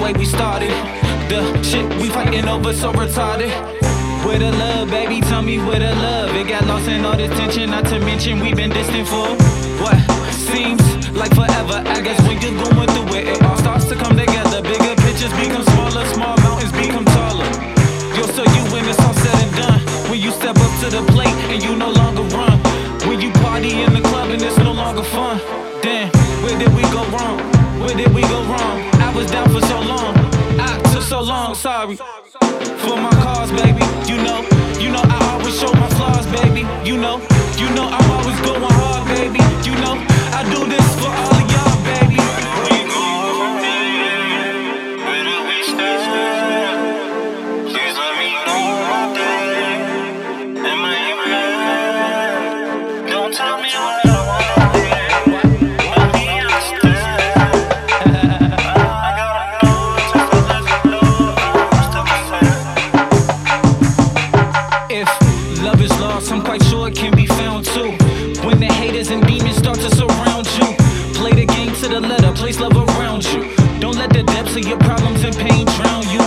way we started. The shit we fighting over so retarded. Where the love, baby? Tell me where the love. It got lost in all this tension, not to mention we've been distant for what seems like forever. I guess when you're going through it, it all starts to come together. Bigger pictures become smaller, small mountains become taller. Yo, so you when it's all said and done. When you step up to the plate and you no longer run. When you party in the club and it's no longer fun. Damn, where did we go wrong? Where did we go wrong? I was down for so long. I took so long, sorry. For my cause, baby. If love is lost, I'm quite sure it can be found too. When the haters and demons start to surround you, play the game to the letter, place love around you. Don't let the depths of your problems and pain drown you.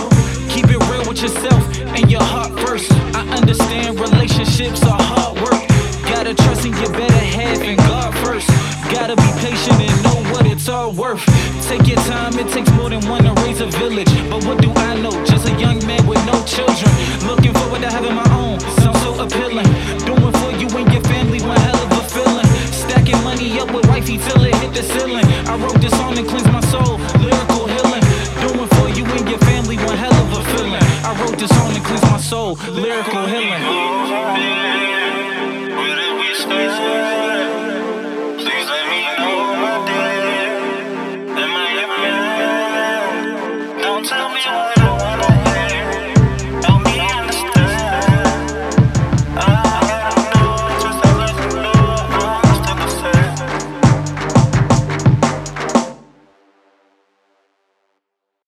Keep it real with yourself and your heart first. I understand relationships are hard work. Gotta trust in your better half and God first. Gotta be patient and know what it's all worth. Take your time, it takes more than one to raise a village. But what do I know? Just a young man with no children. Looking forward to having my if he feel it, hit the ceiling. I wrote this song to cleanse my soul, lyrical healing. Doing for you and your family, one hell of a feeling. I wrote this song to cleanse my soul, lyrical healing.